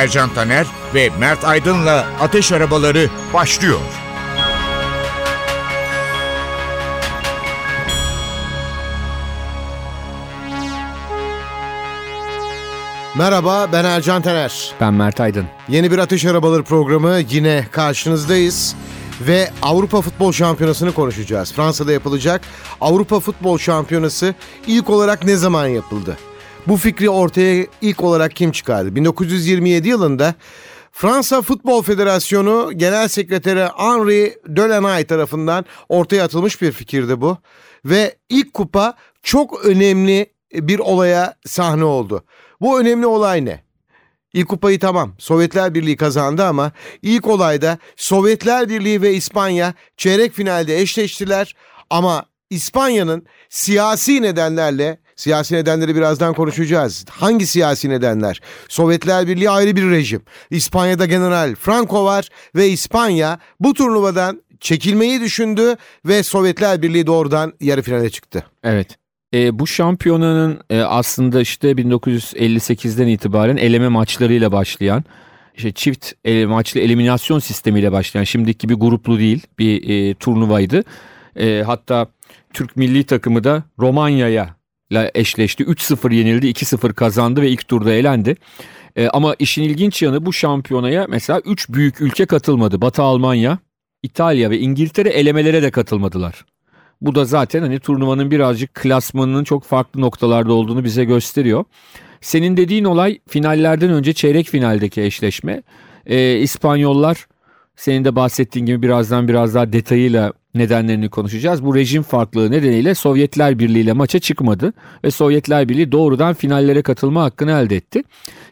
Ercan Taner ve Mert Aydın'la Ateş Arabaları başlıyor. Merhaba ben Ercan Taner. Ben Mert Aydın. Yeni bir Ateş Arabaları programı yine karşınızdayız. Ve Avrupa Futbol Şampiyonası'nı konuşacağız. Fransa'da yapılacak Avrupa Futbol Şampiyonası ilk olarak ne zaman yapıldı? Bu fikri ortaya ilk olarak kim çıkardı? 1927 yılında Fransa Futbol Federasyonu Genel Sekreteri Henri Delanay tarafından ortaya atılmış bir fikirdi bu. Ve ilk kupa çok önemli bir olaya sahne oldu. Bu önemli olay ne? İlk kupayı tamam Sovyetler Birliği kazandı ama ilk olayda Sovyetler Birliği ve İspanya çeyrek finalde eşleştiler ama İspanya'nın siyasi nedenlerle Siyasi nedenleri birazdan konuşacağız. Hangi siyasi nedenler? Sovyetler Birliği ayrı bir rejim. İspanya'da General Franco var ve İspanya bu turnuvadan çekilmeyi düşündü ve Sovyetler Birliği doğrudan yarı finale çıktı. Evet. E, bu şampiyonanın e, aslında işte 1958'den itibaren eleme maçlarıyla başlayan işte çift ele, maçlı eliminasyon sistemiyle başlayan şimdiki bir gruplu değil bir e, turnuvaydı. E, hatta Türk milli takımı da Romanya'ya ile eşleşti. 3-0 yenildi, 2-0 kazandı ve ilk turda elendi. E, ama işin ilginç yanı bu şampiyonaya mesela 3 büyük ülke katılmadı. Batı Almanya, İtalya ve İngiltere elemelere de katılmadılar. Bu da zaten hani turnuvanın birazcık klasmanının çok farklı noktalarda olduğunu bize gösteriyor. Senin dediğin olay finallerden önce çeyrek finaldeki eşleşme. Ee, İspanyollar senin de bahsettiğin gibi birazdan biraz daha detayıyla nedenlerini konuşacağız. Bu rejim farklılığı nedeniyle Sovyetler Birliği ile maça çıkmadı ve Sovyetler Birliği doğrudan finallere katılma hakkını elde etti.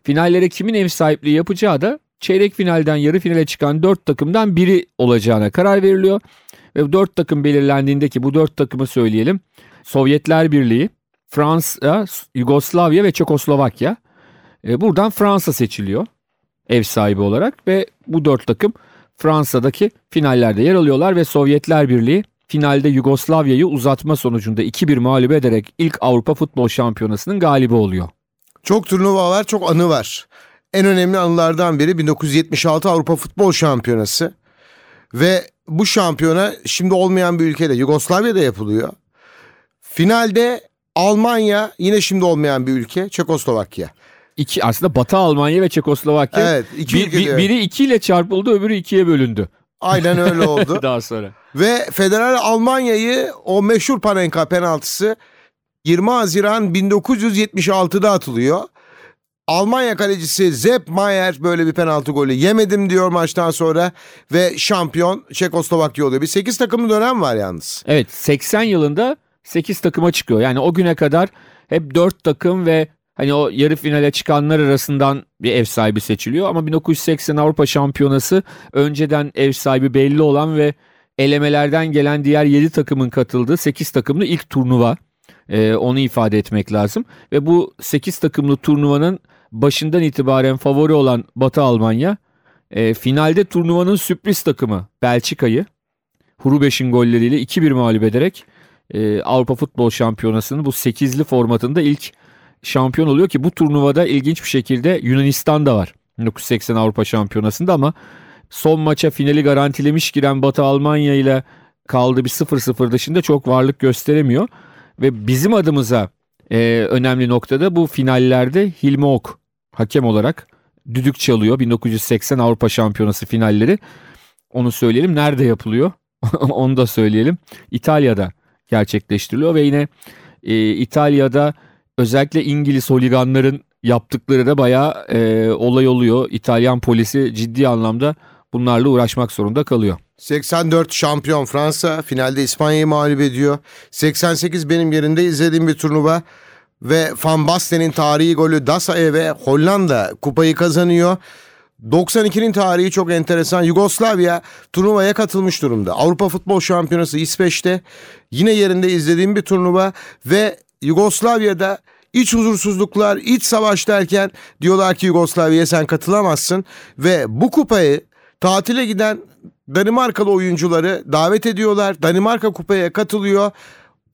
Finallere kimin ev sahipliği yapacağı da çeyrek finalden yarı finale çıkan dört takımdan biri olacağına karar veriliyor. Ve dört takım belirlendiğinde ki bu dört takımı söyleyelim. Sovyetler Birliği, Fransa, Yugoslavya ve Çekoslovakya. E, buradan Fransa seçiliyor ev sahibi olarak ve bu dört takım Fransa'daki finallerde yer alıyorlar ve Sovyetler Birliği finalde Yugoslavya'yı uzatma sonucunda 2-1 mağlup ederek ilk Avrupa Futbol Şampiyonası'nın galibi oluyor. Çok turnuva var, çok anı var. En önemli anılardan biri 1976 Avrupa Futbol Şampiyonası. Ve bu şampiyona şimdi olmayan bir ülkede Yugoslavya'da yapılıyor. Finalde Almanya yine şimdi olmayan bir ülke Çekoslovakya iki aslında Batı Almanya ve Çekoslovakya. Evet, iki bir, bir, biri iki ile çarpıldı, öbürü ikiye bölündü. Aynen öyle oldu. Daha sonra. Ve Federal Almanya'yı o meşhur Panenka penaltısı 20 Haziran 1976'da atılıyor. Almanya kalecisi Sepp Mayer böyle bir penaltı golü yemedim diyor maçtan sonra ve şampiyon Çekoslovakya oluyor. Bir 8 takımlı dönem var yalnız. Evet 80 yılında 8 takıma çıkıyor. Yani o güne kadar hep 4 takım ve Hani o yarı finale çıkanlar arasından bir ev sahibi seçiliyor ama 1980 Avrupa Şampiyonası önceden ev sahibi belli olan ve elemelerden gelen diğer 7 takımın katıldığı 8 takımlı ilk turnuva. Ee, onu ifade etmek lazım. Ve bu 8 takımlı turnuvanın başından itibaren favori olan Batı Almanya e, finalde turnuvanın sürpriz takımı Belçika'yı Hurubeş'in golleriyle 2-1 mağlup ederek e, Avrupa Futbol Şampiyonası'nın bu 8'li formatında ilk şampiyon oluyor ki bu turnuvada ilginç bir şekilde Yunanistan da var. 1980 Avrupa Şampiyonası'nda ama son maça finali garantilemiş giren Batı Almanya ile kaldığı bir 0-0 dışında çok varlık gösteremiyor. Ve bizim adımıza e, önemli noktada bu finallerde Hilmi Ok hakem olarak düdük çalıyor. 1980 Avrupa Şampiyonası finalleri. Onu söyleyelim. Nerede yapılıyor? Onu da söyleyelim. İtalya'da gerçekleştiriliyor ve yine e, İtalya'da özellikle İngiliz holiganların yaptıkları da bayağı e, olay oluyor. İtalyan polisi ciddi anlamda bunlarla uğraşmak zorunda kalıyor. 84 şampiyon Fransa finalde İspanya'yı mağlup ediyor. 88 benim yerinde izlediğim bir turnuva. ve Van Basten'in tarihi golü Dasae ve Hollanda kupayı kazanıyor. 92'nin tarihi çok enteresan. Yugoslavya turnuvaya katılmış durumda. Avrupa Futbol Şampiyonası İsveç'te. Yine yerinde izlediğim bir turnuva ve Yugoslavya'da iç huzursuzluklar, iç savaş derken diyorlar ki Yugoslavya'ya sen katılamazsın ve bu kupayı tatile giden Danimarkalı oyuncuları davet ediyorlar. Danimarka kupaya katılıyor.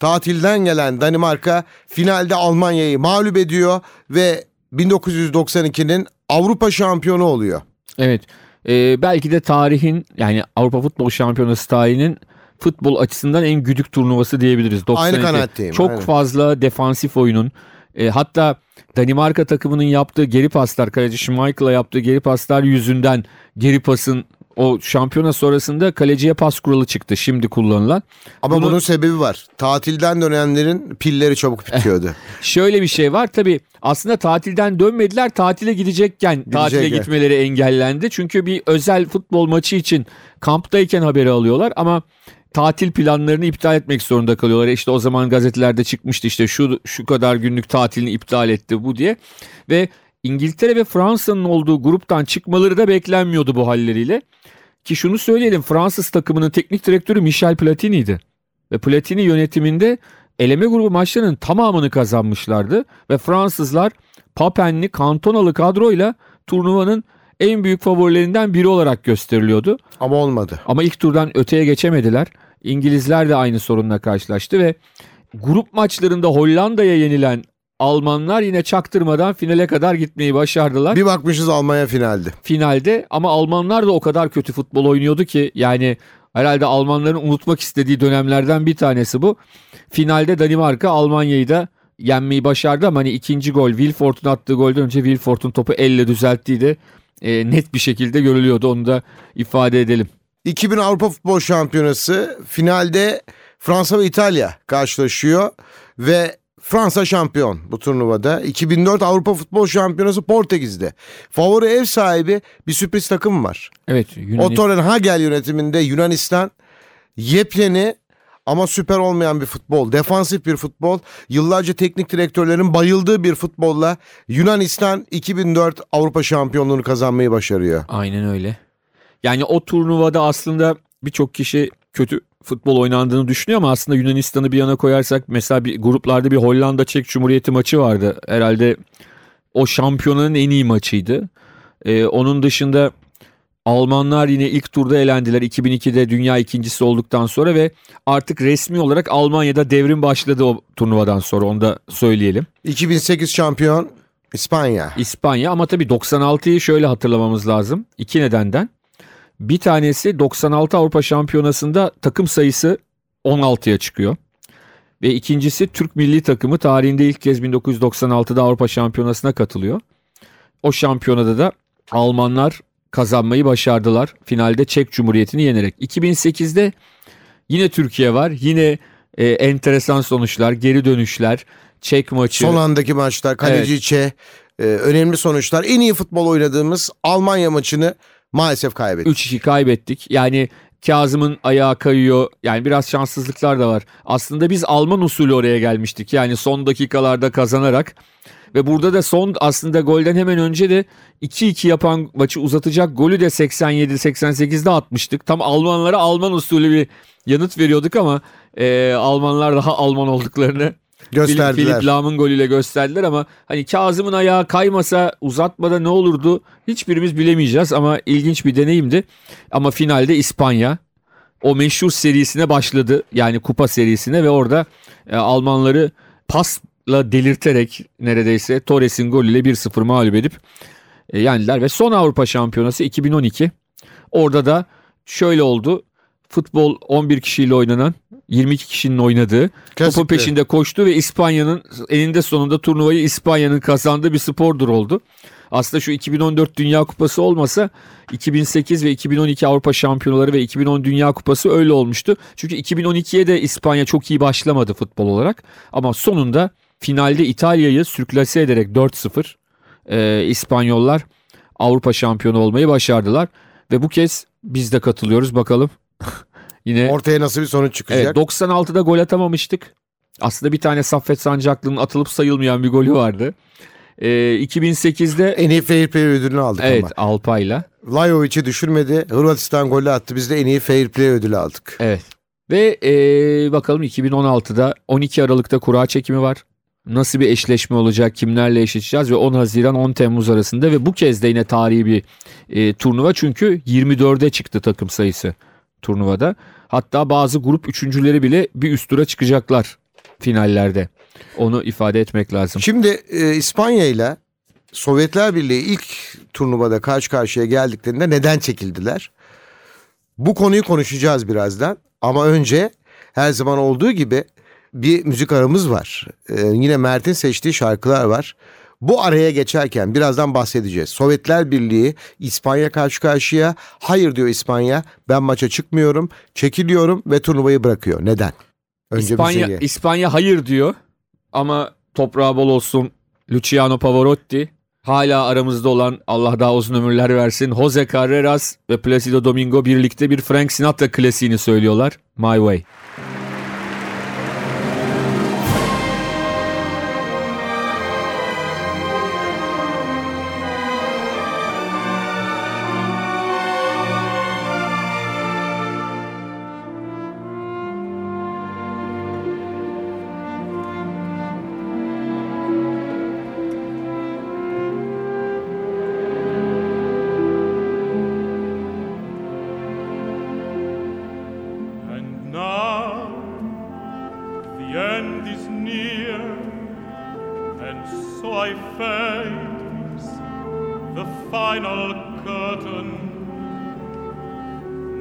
Tatilden gelen Danimarka finalde Almanya'yı mağlup ediyor ve 1992'nin Avrupa şampiyonu oluyor. Evet. Ee, belki de tarihin yani Avrupa Futbol Şampiyonası tarihinin futbol açısından en güdük turnuvası diyebiliriz. 92. Aynı kanaatteyim. Çok aynen. fazla defansif oyunun e, hatta Danimarka takımının yaptığı geri paslar, kaleci Schmeichel'a yaptığı geri paslar yüzünden geri pasın o şampiyona sonrasında kaleciye pas kuralı çıktı şimdi kullanılan. Ama Bunu- bunun sebebi var. Tatilden dönenlerin pilleri çabuk bitiyordu. Şöyle bir şey var tabii aslında tatilden dönmediler tatile gidecekken tatile Gidecekken. gitmeleri engellendi. Çünkü bir özel futbol maçı için kamptayken haberi alıyorlar ama tatil planlarını iptal etmek zorunda kalıyorlar. İşte o zaman gazetelerde çıkmıştı işte şu şu kadar günlük tatilini iptal etti bu diye ve İngiltere ve Fransa'nın olduğu gruptan çıkmaları da beklenmiyordu bu halleriyle. Ki şunu söyleyelim Fransız takımının teknik direktörü Michel Platini'ydi. Ve Platini yönetiminde eleme grubu maçlarının tamamını kazanmışlardı. Ve Fransızlar Papenli, Kantonalı kadroyla turnuvanın en büyük favorilerinden biri olarak gösteriliyordu. Ama olmadı. Ama ilk turdan öteye geçemediler. İngilizler de aynı sorunla karşılaştı ve grup maçlarında Hollanda'ya yenilen Almanlar yine çaktırmadan finale kadar gitmeyi başardılar Bir bakmışız Almanya finalde. finalde ama Almanlar da o kadar kötü futbol oynuyordu ki yani herhalde Almanların unutmak istediği dönemlerden bir tanesi bu. Finalde Danimarka Almanya'yı da yenmeyi başardı ama hani ikinci gol Wilfort'un attığı golden önce Wilfort'un topu elle düzelttiği de e, net bir şekilde görülüyordu onu da ifade edelim. 2000 Avrupa Futbol Şampiyonası finalde Fransa ve İtalya karşılaşıyor ve Fransa şampiyon bu turnuvada. 2004 Avrupa Futbol Şampiyonası Portekiz'de. Favori ev sahibi bir sürpriz takım var. Evet Yunanistan. Otoren Hagel yönetiminde Yunanistan yepyeni ama süper olmayan bir futbol, defansif bir futbol, yıllarca teknik direktörlerin bayıldığı bir futbolla Yunanistan 2004 Avrupa şampiyonluğunu kazanmayı başarıyor. Aynen öyle. Yani o turnuvada aslında birçok kişi kötü futbol oynandığını düşünüyor ama aslında Yunanistan'ı bir yana koyarsak mesela bir gruplarda bir Hollanda Çek Cumhuriyeti maçı vardı. Herhalde o şampiyonanın en iyi maçıydı. Ee, onun dışında Almanlar yine ilk turda elendiler 2002'de dünya ikincisi olduktan sonra ve artık resmi olarak Almanya'da devrim başladı o turnuvadan sonra onu da söyleyelim. 2008 şampiyon İspanya. İspanya ama tabii 96'yı şöyle hatırlamamız lazım. İki nedenden. Bir tanesi 96 Avrupa Şampiyonası'nda takım sayısı 16'ya çıkıyor. Ve ikincisi Türk milli takımı tarihinde ilk kez 1996'da Avrupa Şampiyonası'na katılıyor. O şampiyonada da Almanlar kazanmayı başardılar. Finalde Çek Cumhuriyeti'ni yenerek. 2008'de yine Türkiye var. Yine e, enteresan sonuçlar, geri dönüşler, Çek maçı. Son andaki maçlar, kaleci Çe, e, önemli sonuçlar. En iyi futbol oynadığımız Almanya maçını maalesef kaybettik. 3-2 kaybettik. Yani Kazım'ın ayağı kayıyor. Yani biraz şanssızlıklar da var. Aslında biz Alman usulü oraya gelmiştik. Yani son dakikalarda kazanarak. Ve burada da son aslında golden hemen önce de 2-2 yapan maçı uzatacak golü de 87-88'de atmıştık. Tam Almanlara Alman usulü bir yanıt veriyorduk ama e, Almanlar daha Alman olduklarını Gösterdiler. Filip Lam'ın golüyle gösterdiler ama hani Kazım'ın ayağı kaymasa uzatmada ne olurdu hiçbirimiz bilemeyeceğiz ama ilginç bir deneyimdi. Ama finalde İspanya o meşhur serisine başladı yani kupa serisine ve orada e, Almanları pasla delirterek neredeyse Torres'in golüyle 1-0 mağlup edip e, yendiler ve son Avrupa Şampiyonası 2012 orada da şöyle oldu futbol 11 kişiyle oynanan 22 kişinin oynadığı Topu Kesinlikle. peşinde koştu ve İspanya'nın eninde sonunda turnuvayı İspanya'nın kazandığı bir spordur oldu. Aslında şu 2014 Dünya Kupası olmasa 2008 ve 2012 Avrupa Şampiyonaları ve 2010 Dünya Kupası öyle olmuştu. Çünkü 2012'ye de İspanya çok iyi başlamadı futbol olarak. Ama sonunda finalde İtalya'yı sürklase ederek 4-0 e, İspanyollar Avrupa şampiyonu olmayı başardılar. Ve bu kez biz de katılıyoruz bakalım. Yine Ortaya nasıl bir sonuç çıkacak? Evet 96'da gol atamamıştık. Aslında bir tane Saffet Sancaklı'nın atılıp sayılmayan bir golü vardı. E, 2008'de En iyi fair play ödülünü aldık evet ama. Alpay'la. Lajovic'i düşürmedi. Hırvatistan golü attı. Biz de en iyi fair play ödülü aldık. Evet. Ve e, bakalım 2016'da 12 Aralık'ta kura çekimi var. Nasıl bir eşleşme olacak, kimlerle eşleşeceğiz ve 10 Haziran 10 Temmuz arasında ve bu kez de yine tarihi bir e, turnuva çünkü 24'e çıktı takım sayısı turnuvada. Hatta bazı grup üçüncüleri bile bir üst tura çıkacaklar finallerde. Onu ifade etmek lazım. Şimdi e, İspanya ile Sovyetler Birliği ilk turnuvada karşı karşıya geldiklerinde neden çekildiler? Bu konuyu konuşacağız birazdan. Ama önce her zaman olduğu gibi bir müzik aramız var. E, yine Mert'in seçtiği şarkılar var. Bu araya geçerken birazdan bahsedeceğiz. Sovyetler Birliği İspanya karşı karşıya. Hayır diyor İspanya. Ben maça çıkmıyorum. Çekiliyorum ve turnuvayı bırakıyor. Neden? Önce İspanya, bize İspanya hayır diyor ama toprağı bol olsun Luciano Pavarotti hala aramızda olan Allah daha uzun ömürler versin Jose Carreras ve Placido Domingo birlikte bir Frank Sinatra klasiğini söylüyorlar My Way.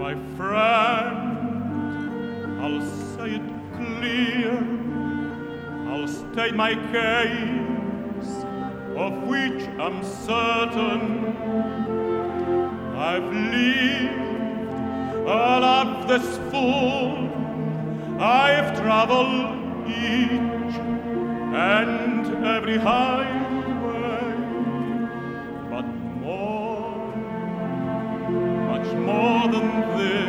My friend, I'll say it clear, I'll state my case, of which I'm certain. I've lived a life this full. I've traveled each and every highway, more than this,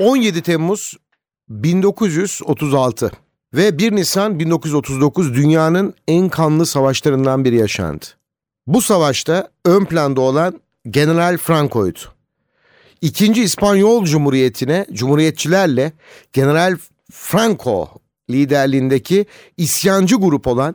17 Temmuz 1936 ve 1 Nisan 1939 dünyanın en kanlı savaşlarından biri yaşandı. Bu savaşta ön planda olan General Franco'ydu. İkinci İspanyol Cumhuriyeti'ne Cumhuriyetçilerle General Franco liderliğindeki isyancı grup olan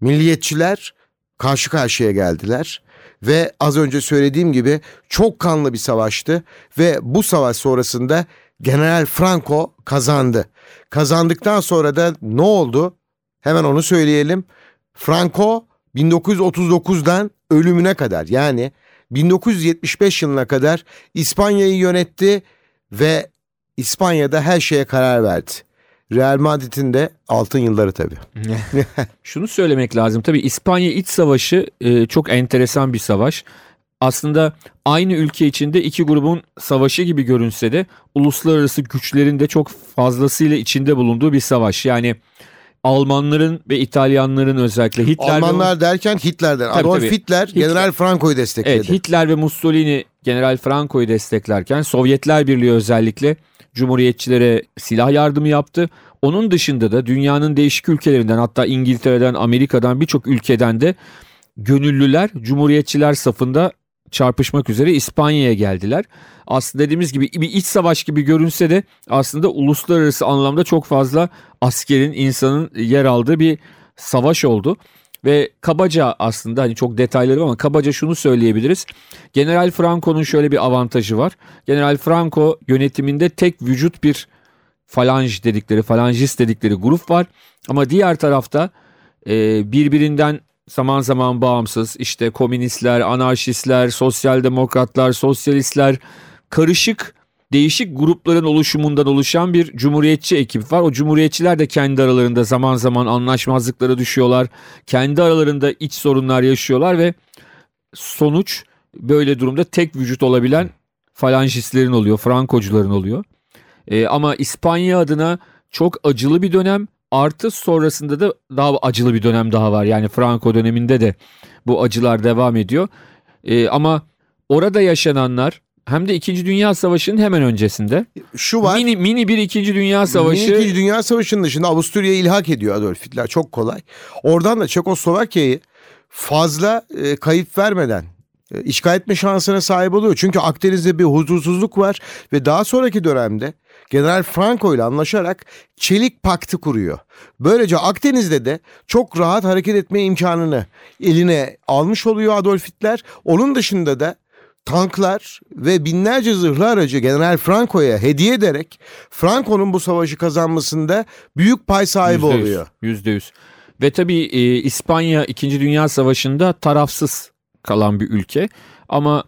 milliyetçiler karşı karşıya geldiler ve az önce söylediğim gibi çok kanlı bir savaştı ve bu savaş sonrasında General Franco kazandı. Kazandıktan sonra da ne oldu? Hemen onu söyleyelim. Franco 1939'dan ölümüne kadar yani 1975 yılına kadar İspanya'yı yönetti ve İspanya'da her şeye karar verdi. Real Madrid'in de altın yılları tabii. Şunu söylemek lazım. Tabii İspanya İç Savaşı e, çok enteresan bir savaş. Aslında aynı ülke içinde iki grubun savaşı gibi görünse de uluslararası güçlerin de çok fazlasıyla içinde bulunduğu bir savaş. Yani Almanların ve İtalyanların özellikle Hitler Almanlar ve... derken Hitler'den. Tabii, Adolf tabii. Hitler, Hitler General Franco'yu destekledi. Evet, Hitler ve Mussolini General Franco'yu desteklerken Sovyetler Birliği özellikle Cumhuriyetçilere silah yardımı yaptı. Onun dışında da dünyanın değişik ülkelerinden hatta İngiltere'den, Amerika'dan birçok ülkeden de gönüllüler Cumhuriyetçiler safında çarpışmak üzere İspanya'ya geldiler. Aslında dediğimiz gibi bir iç savaş gibi görünse de aslında uluslararası anlamda çok fazla askerin, insanın yer aldığı bir savaş oldu. Ve kabaca aslında hani çok detayları ama kabaca şunu söyleyebiliriz. General Franco'nun şöyle bir avantajı var. General Franco yönetiminde tek vücut bir falanj dedikleri, falangist dedikleri grup var. Ama diğer tarafta e, birbirinden zaman zaman bağımsız işte komünistler, anarşistler, sosyal demokratlar, sosyalistler karışık değişik grupların oluşumundan oluşan bir cumhuriyetçi ekip var. O cumhuriyetçiler de kendi aralarında zaman zaman anlaşmazlıklara düşüyorlar. Kendi aralarında iç sorunlar yaşıyorlar ve sonuç böyle durumda tek vücut olabilen falangistlerin oluyor, Frankocuların oluyor. Ee, ama İspanya adına çok acılı bir dönem artı sonrasında da daha acılı bir dönem daha var. Yani Franco döneminde de bu acılar devam ediyor. Ee, ama orada yaşananlar hem de 2. Dünya Savaşı'nın hemen öncesinde. Şu var. Mini, mini bir 2. Dünya Savaşı. Mini 2. Dünya Savaşı'nın dışında Avusturya'yı ilhak ediyor Adolf Hitler. Çok kolay. Oradan da Çekoslovakya'yı fazla e, kayıp vermeden e, işgal etme şansına sahip oluyor. Çünkü Akdeniz'de bir huzursuzluk var ve daha sonraki dönemde General Franco ile anlaşarak Çelik Paktı kuruyor. Böylece Akdeniz'de de çok rahat hareket etme imkanını eline almış oluyor Adolf Hitler. Onun dışında da tanklar ve binlerce zırhlı aracı General Franco'ya hediye ederek Franco'nun bu savaşı kazanmasında büyük pay sahibi %100, oluyor. Yüzde yüz. Ve tabii e, İspanya 2. Dünya Savaşı'nda tarafsız kalan bir ülke. Ama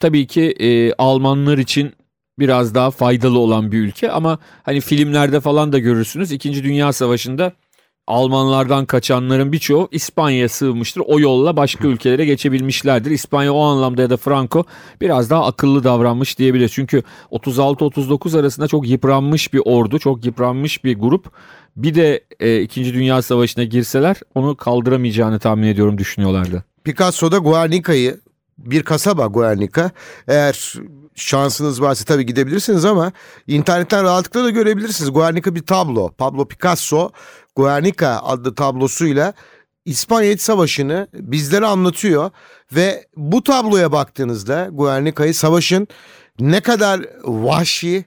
tabii ki e, Almanlar için biraz daha faydalı olan bir ülke. Ama hani filmlerde falan da görürsünüz. 2. Dünya Savaşı'nda Almanlardan kaçanların birçoğu İspanya'ya sığınmıştır. O yolla başka ülkelere geçebilmişlerdir. İspanya o anlamda ya da Franco biraz daha akıllı davranmış diyebiliriz. Çünkü 36-39 arasında çok yıpranmış bir ordu, çok yıpranmış bir grup. Bir de e, 2. Dünya Savaşı'na girseler onu kaldıramayacağını tahmin ediyorum düşünüyorlardı. Picasso da Guernica'yı bir kasaba Guernica. Eğer şansınız varsa tabii gidebilirsiniz ama internetten rahatlıkla da görebilirsiniz. Guernica bir tablo. Pablo Picasso Guernica adlı tablosuyla İspanya İç Savaşı'nı bizlere anlatıyor ve bu tabloya baktığınızda Guernica'yı savaşın ne kadar vahşi,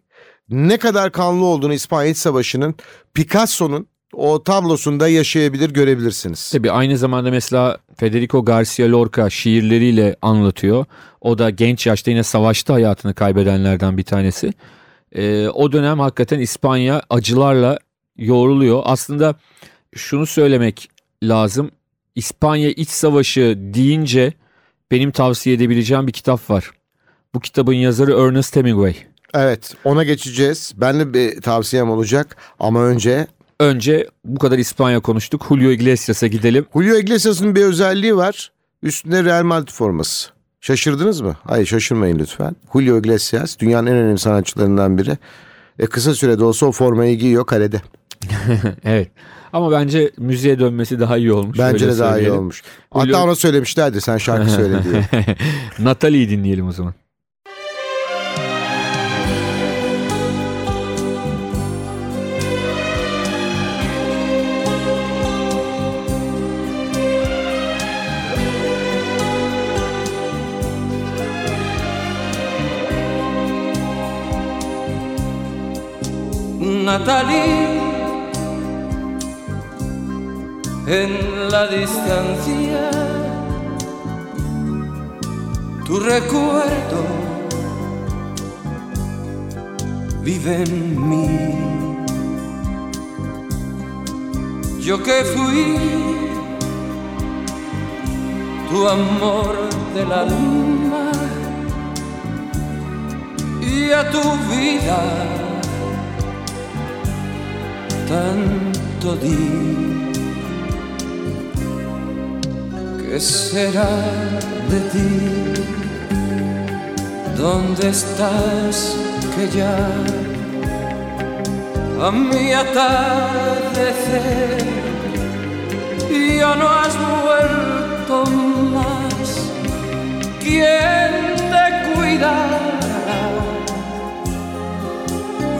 ne kadar kanlı olduğunu İspanya İç Savaşı'nın Picasso'nun o tablosunda yaşayabilir görebilirsiniz. Tabii aynı zamanda mesela Federico Garcia Lorca şiirleriyle anlatıyor. O da genç yaşta yine savaşta hayatını kaybedenlerden bir tanesi. Ee, o dönem hakikaten İspanya acılarla yoğruluyor. Aslında şunu söylemek lazım. İspanya İç Savaşı deyince benim tavsiye edebileceğim bir kitap var. Bu kitabın yazarı Ernest Hemingway. Evet ona geçeceğiz. Ben de bir tavsiyem olacak ama önce Önce bu kadar İspanya konuştuk. Julio Iglesias'a gidelim. Julio Iglesias'ın bir özelliği var. Üstünde Real Madrid forması. Şaşırdınız mı? Hayır şaşırmayın lütfen. Julio Iglesias dünyanın en önemli sanatçılarından biri. E, kısa sürede olsa o formayı giyiyor kalede. evet. Ama bence müziğe dönmesi daha iyi olmuş. Bence de daha iyi olmuş. Hatta Julio... ona söylemişlerdi sen şarkı söyle diye. Natalie'yi dinleyelim o zaman. Natalie, en la distancia, tu recuerdo vive en mí. Yo que fui tu amor del alma y a tu vida tanto di. ¿Qué será de ti? ¿Dónde estás que ya a mi atardecer ya no has vuelto más? ¿Quién te cuidará?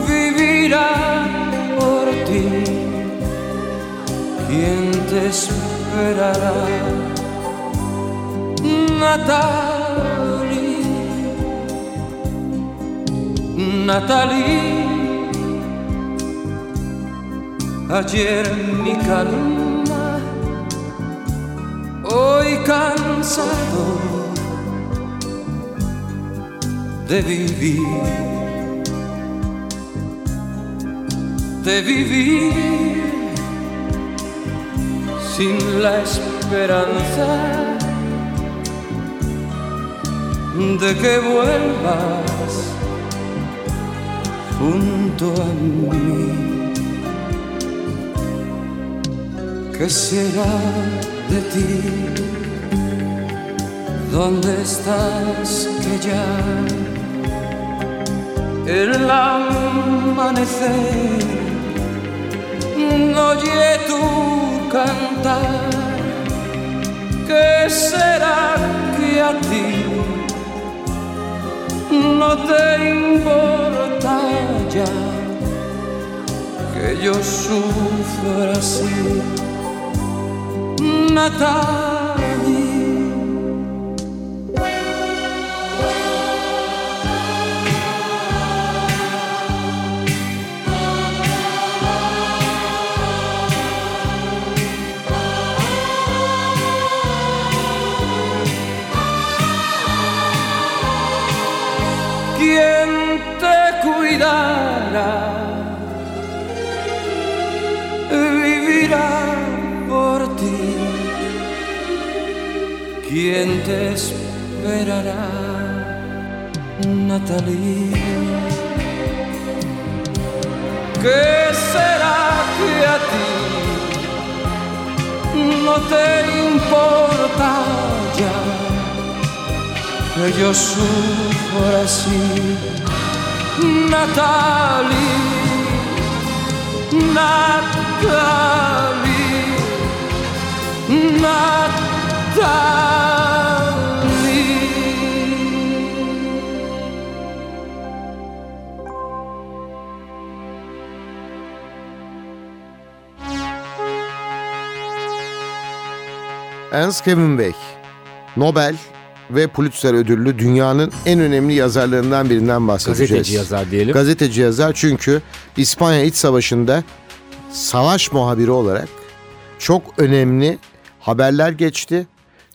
Vivirá ¿Quién te esperará? Natalie, Natalie, ayer mi calma, hoy cansado de vivir, de vivir sin la esperanza de que vuelvas junto a mí. ¿Qué será de ti? ¿Dónde estás que ya el amanecer no oye tu cantar? ¿Qué será que a ti no te importa ya que yo sufra así? Natalie. ¿Quién te esperará, Natalie? ¿Qué será que a ti no te importa ya? que yo sufro así, Natalie, Natalie, Natalie. Ernst Hemingway, Nobel ve Pulitzer ödüllü dünyanın en önemli yazarlarından birinden bahsedeceğiz. Gazeteci yazar diyelim. Gazeteci yazar çünkü İspanya İç Savaşı'nda savaş muhabiri olarak çok önemli haberler geçti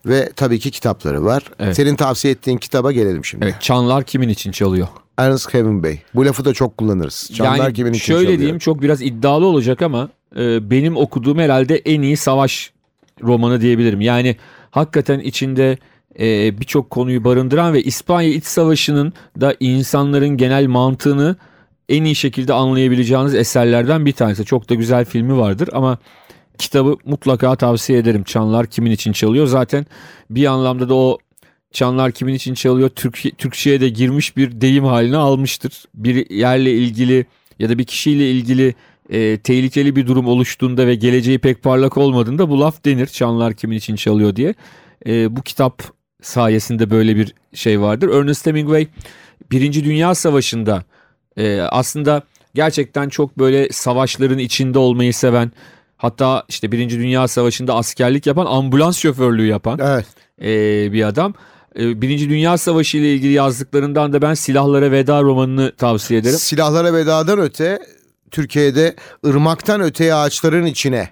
ve tabii ki kitapları var. Evet. Senin tavsiye ettiğin kitaba gelelim şimdi. Evet, çanlar kimin için çalıyor? Ernest Hemingway. Bu lafı da çok kullanırız. Canlar yani kimin için şöyle çalıyor? diyeyim çok biraz iddialı olacak ama e, benim okuduğum herhalde en iyi savaş romanı diyebilirim. Yani hakikaten içinde e, birçok konuyu barındıran ve İspanya İç Savaşı'nın da insanların genel mantığını en iyi şekilde anlayabileceğiniz eserlerden bir tanesi. Çok da güzel filmi vardır ama kitabı mutlaka tavsiye ederim. Çanlar kimin için çalıyor? Zaten bir anlamda da o Çanlar kimin için çalıyor? Türkiye, Türkçe'ye de girmiş bir deyim haline almıştır. Bir yerle ilgili ya da bir kişiyle ilgili e, tehlikeli bir durum oluştuğunda ve geleceği pek parlak olmadığında bu laf denir. Çanlar kimin için çalıyor diye. E, bu kitap sayesinde böyle bir şey vardır. Ernest Hemingway Birinci Dünya Savaşı'nda e, aslında gerçekten çok böyle savaşların içinde olmayı seven hatta işte Birinci Dünya Savaşı'nda askerlik yapan ambulans şoförlüğü yapan Evet. e, bir adam. E, Birinci Dünya Savaşı ile ilgili yazdıklarından da ben Silahlara Veda romanını tavsiye ederim. Silahlara vedadan öte Türkiye'de ırmaktan öteye ağaçların içine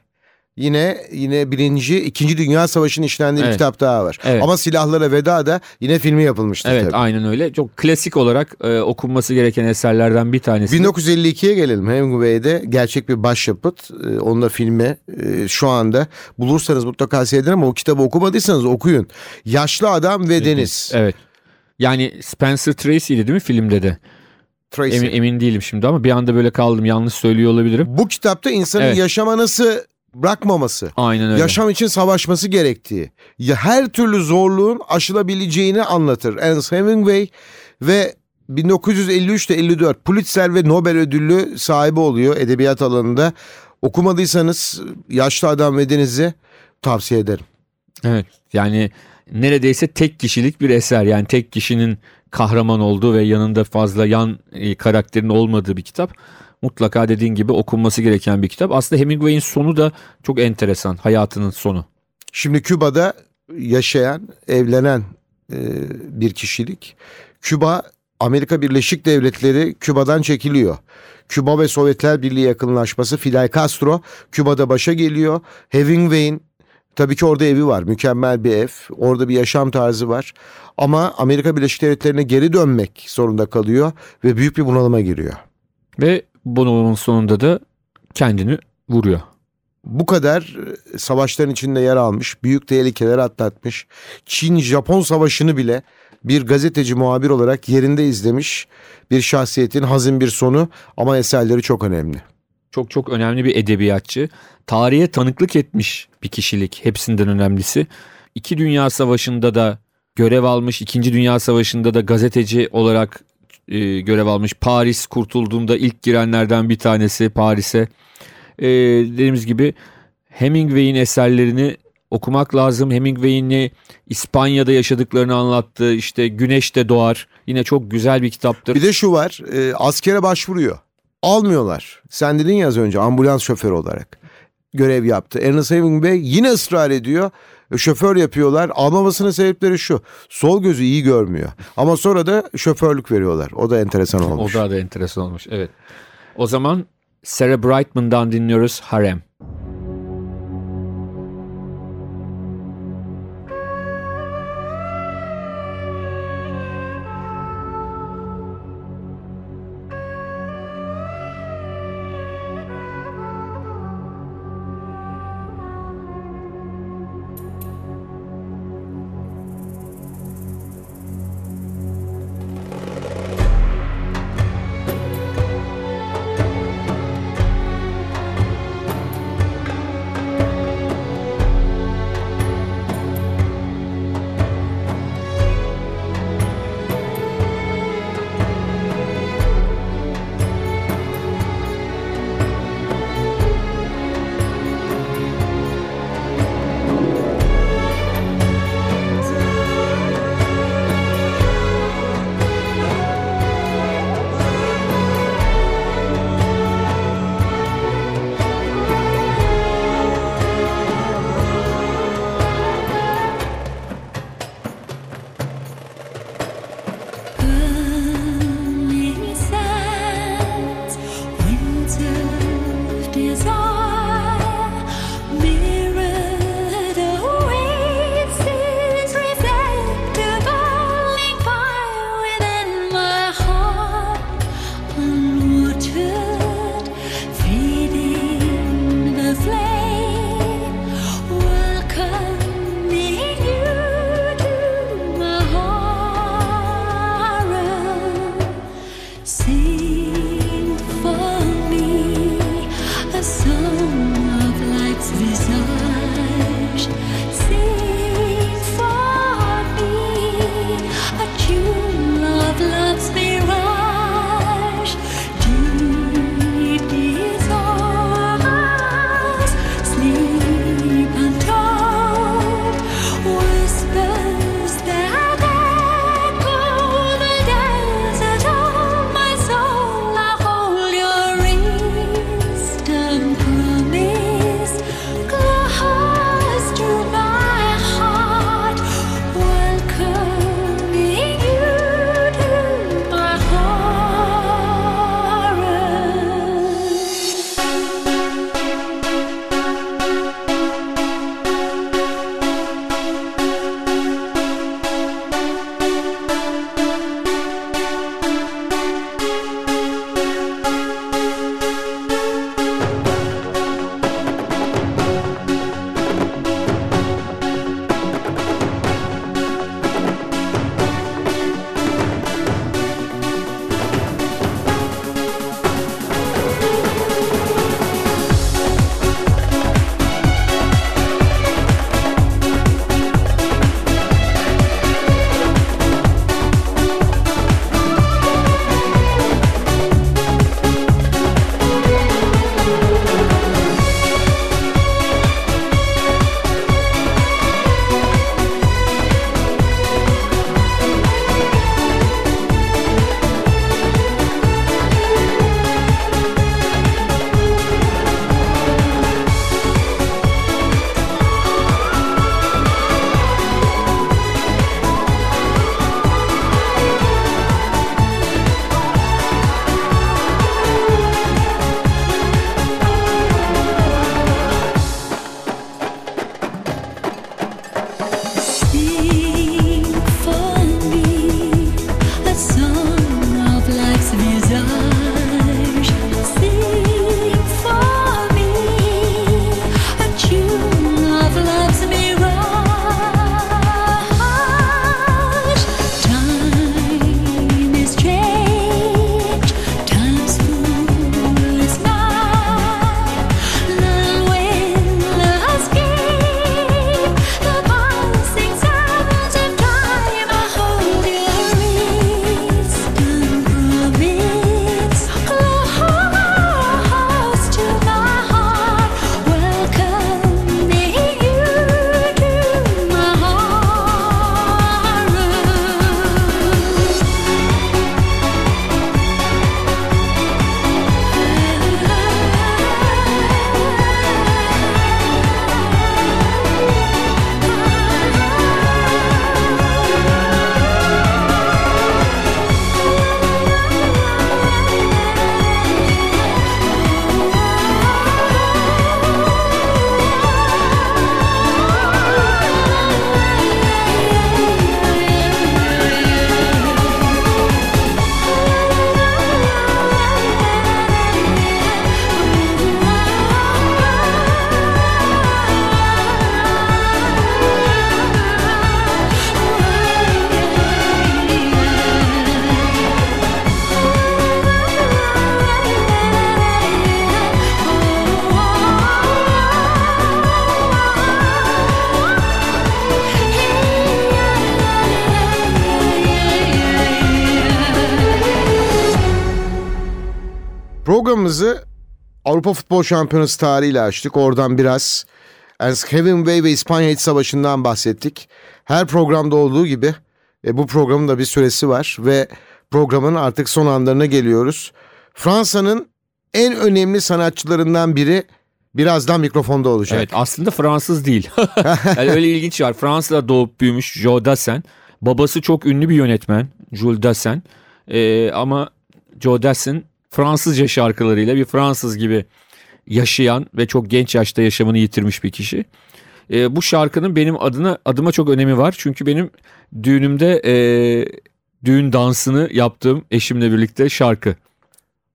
Yine yine birinci, ikinci Dünya Savaşı'nın işlendiği bir Evet. kitap daha var. Evet. Ama Silahlara Veda da yine filmi yapılmıştı Evet tabii. aynen öyle. Çok klasik olarak e, okunması gereken eserlerden bir tanesi. 1952'ye gelelim. Hemingway'de gerçek bir başyapıt. Ee, Onun da filmi e, şu anda. Bulursanız mutlaka seyredin ama o kitabı okumadıysanız okuyun. Yaşlı Adam ve Deniz. Evet. Yani Spencer Tracy'ydi değil mi filmde de? Tracy. Emin, emin değilim şimdi ama bir anda böyle kaldım. Yanlış söylüyor olabilirim. Bu kitapta insanın Evet. yaşama nasıl bırakmaması. Aynen öyle. Yaşam için savaşması gerektiği, ya her türlü zorluğun aşılabileceğini anlatır. Ernest Hemingway ve 1953'te 54 Pulitzer ve Nobel ödüllü sahibi oluyor edebiyat alanında. Okumadıysanız Yaşlı Adam ve Deniz'i tavsiye ederim. Evet. Yani neredeyse tek kişilik bir eser. Yani tek kişinin kahraman olduğu ve yanında fazla yan e, karakterin olmadığı bir kitap. Mutlaka dediğin gibi okunması gereken bir kitap. Aslında Hemingway'in sonu da çok enteresan. Hayatının sonu. Şimdi Küba'da yaşayan, evlenen e, bir kişilik. Küba, Amerika Birleşik Devletleri Küba'dan çekiliyor. Küba ve Sovyetler Birliği yakınlaşması Fidel Castro Küba'da başa geliyor. Hemingway'in tabii ki orada evi var. Mükemmel bir ev. Orada bir yaşam tarzı var. Ama Amerika Birleşik Devletleri'ne geri dönmek zorunda kalıyor ve büyük bir bunalıma giriyor. Ve bunun sonunda da kendini vuruyor. bu kadar e, savaşların içinde yer almış, büyük tehlikeler atlatmış. Çin-Japon savaşını bile bir gazeteci muhabir olarak yerinde izlemiş bir şahsiyetin hazin bir sonu ama eserleri çok önemli. Çok çok önemli bir edebiyatçı. Tarihe tanıklık etmiş bir kişilik hepsinden önemlisi. İki Dünya Savaşı'nda da görev almış. İkinci Dünya Savaşı'nda da gazeteci olarak e, görev almış. Paris kurtulduğunda ilk girenlerden bir tanesi Paris'e. E, dediğimiz gibi Hemingway'in eserlerini okumak lazım. Hemingway'in İspanya'da yaşadıklarını anlattığı işte Güneş de Doğar. Yine çok güzel bir kitaptır. Bir de şu var, e, askere başvuruyor. Almıyorlar. Sen dedin ya az önce ambulans şoförü olarak görev yaptı. Ernest Hemingway yine ısrar ediyor. E, Şoför yapıyorlar. Almamasının sebepleri şu. Sol gözü iyi görmüyor. Ama sonra da şoförlük veriyorlar. O da enteresan O olmuş. da da enteresan olmuş. Evet. O zaman Sarah Brightman'dan dinliyoruz Harem. Programımızı Avrupa Futbol Şampiyonası tarihiyle açtık. Oradan biraz Ernst Hemingway ve İspanya İç Savaşı'ndan bahsettik. Her programda olduğu gibi e, bu programın da bir süresi var ve programın artık son anlarına geliyoruz. Fransa'nın en önemli sanatçılarından biri birazdan mikrofonda olacak. Evet aslında Fransız değil. yani öyle ilginç var. Fransa'da doğup büyümüş Joe Dassin. Babası çok ünlü bir yönetmen Jules Dassin. Ee, ama Joe Dassin Fransızca şarkılarıyla bir Fransız gibi yaşayan ve çok genç yaşta yaşamını yitirmiş bir kişi. Ee, bu şarkının benim adına adıma çok önemi var. Çünkü benim düğünümde e, düğün dansını yaptığım eşimle birlikte şarkı.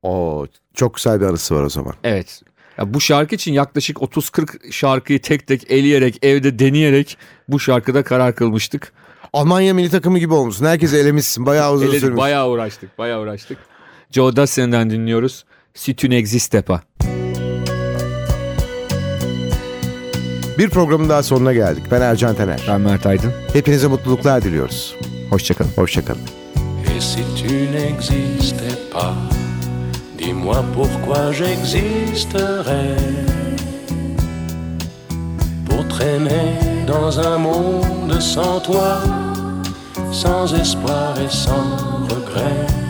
Oo, çok güzel bir anısı var o zaman. Evet. Ya bu şarkı için yaklaşık 30-40 şarkıyı tek tek eleyerek evde deneyerek bu şarkıda karar kılmıştık. Almanya milli takımı gibi olmuşsun. Herkesi elemişsin. Bayağı uzun Eledik, sürmüş. bayağı uğraştık, bayağı uğraştık. Joe Dassin'den dinliyoruz. Si tu n'existes pas. Bir programın daha sonuna geldik. Ben Ercan Taner. Ben Mert Aydın. Hepinize mutluluklar diliyoruz. Hoşçakalın. Hoşçakalın. Et si tu n'existais pas, dis-moi pourquoi j'existerais. Pour traîner dans un monde sans toi, sans espoir et sans regret.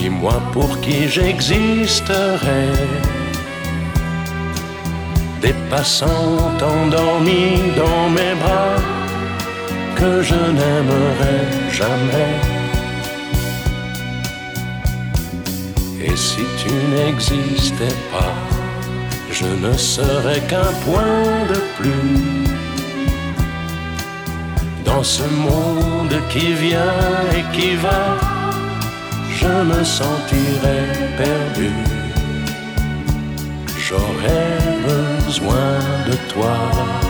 dis-moi pour qui j'existerais. Des passants endormis dans mes bras que je n'aimerai jamais. Et si tu n'existais pas, je ne serais qu'un point de plus dans ce monde qui vient et qui va. Je me sentirais perdu. J'aurais besoin de toi.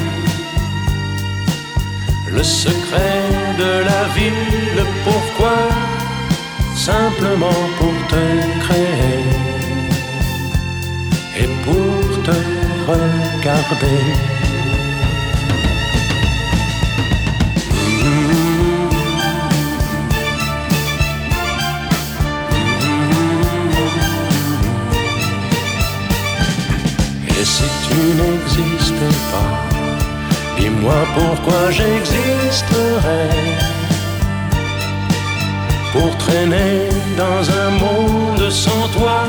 le secret de la vie, le pourquoi, simplement pour te créer et pour te regarder? Et si tu n'existais pas, Dis-moi pourquoi j'existerais Pour traîner dans un monde sans toi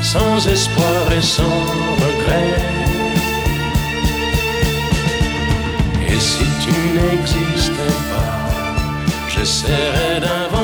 Sans espoir et sans regret? Et si tu n'existais pas J'essaierais d'un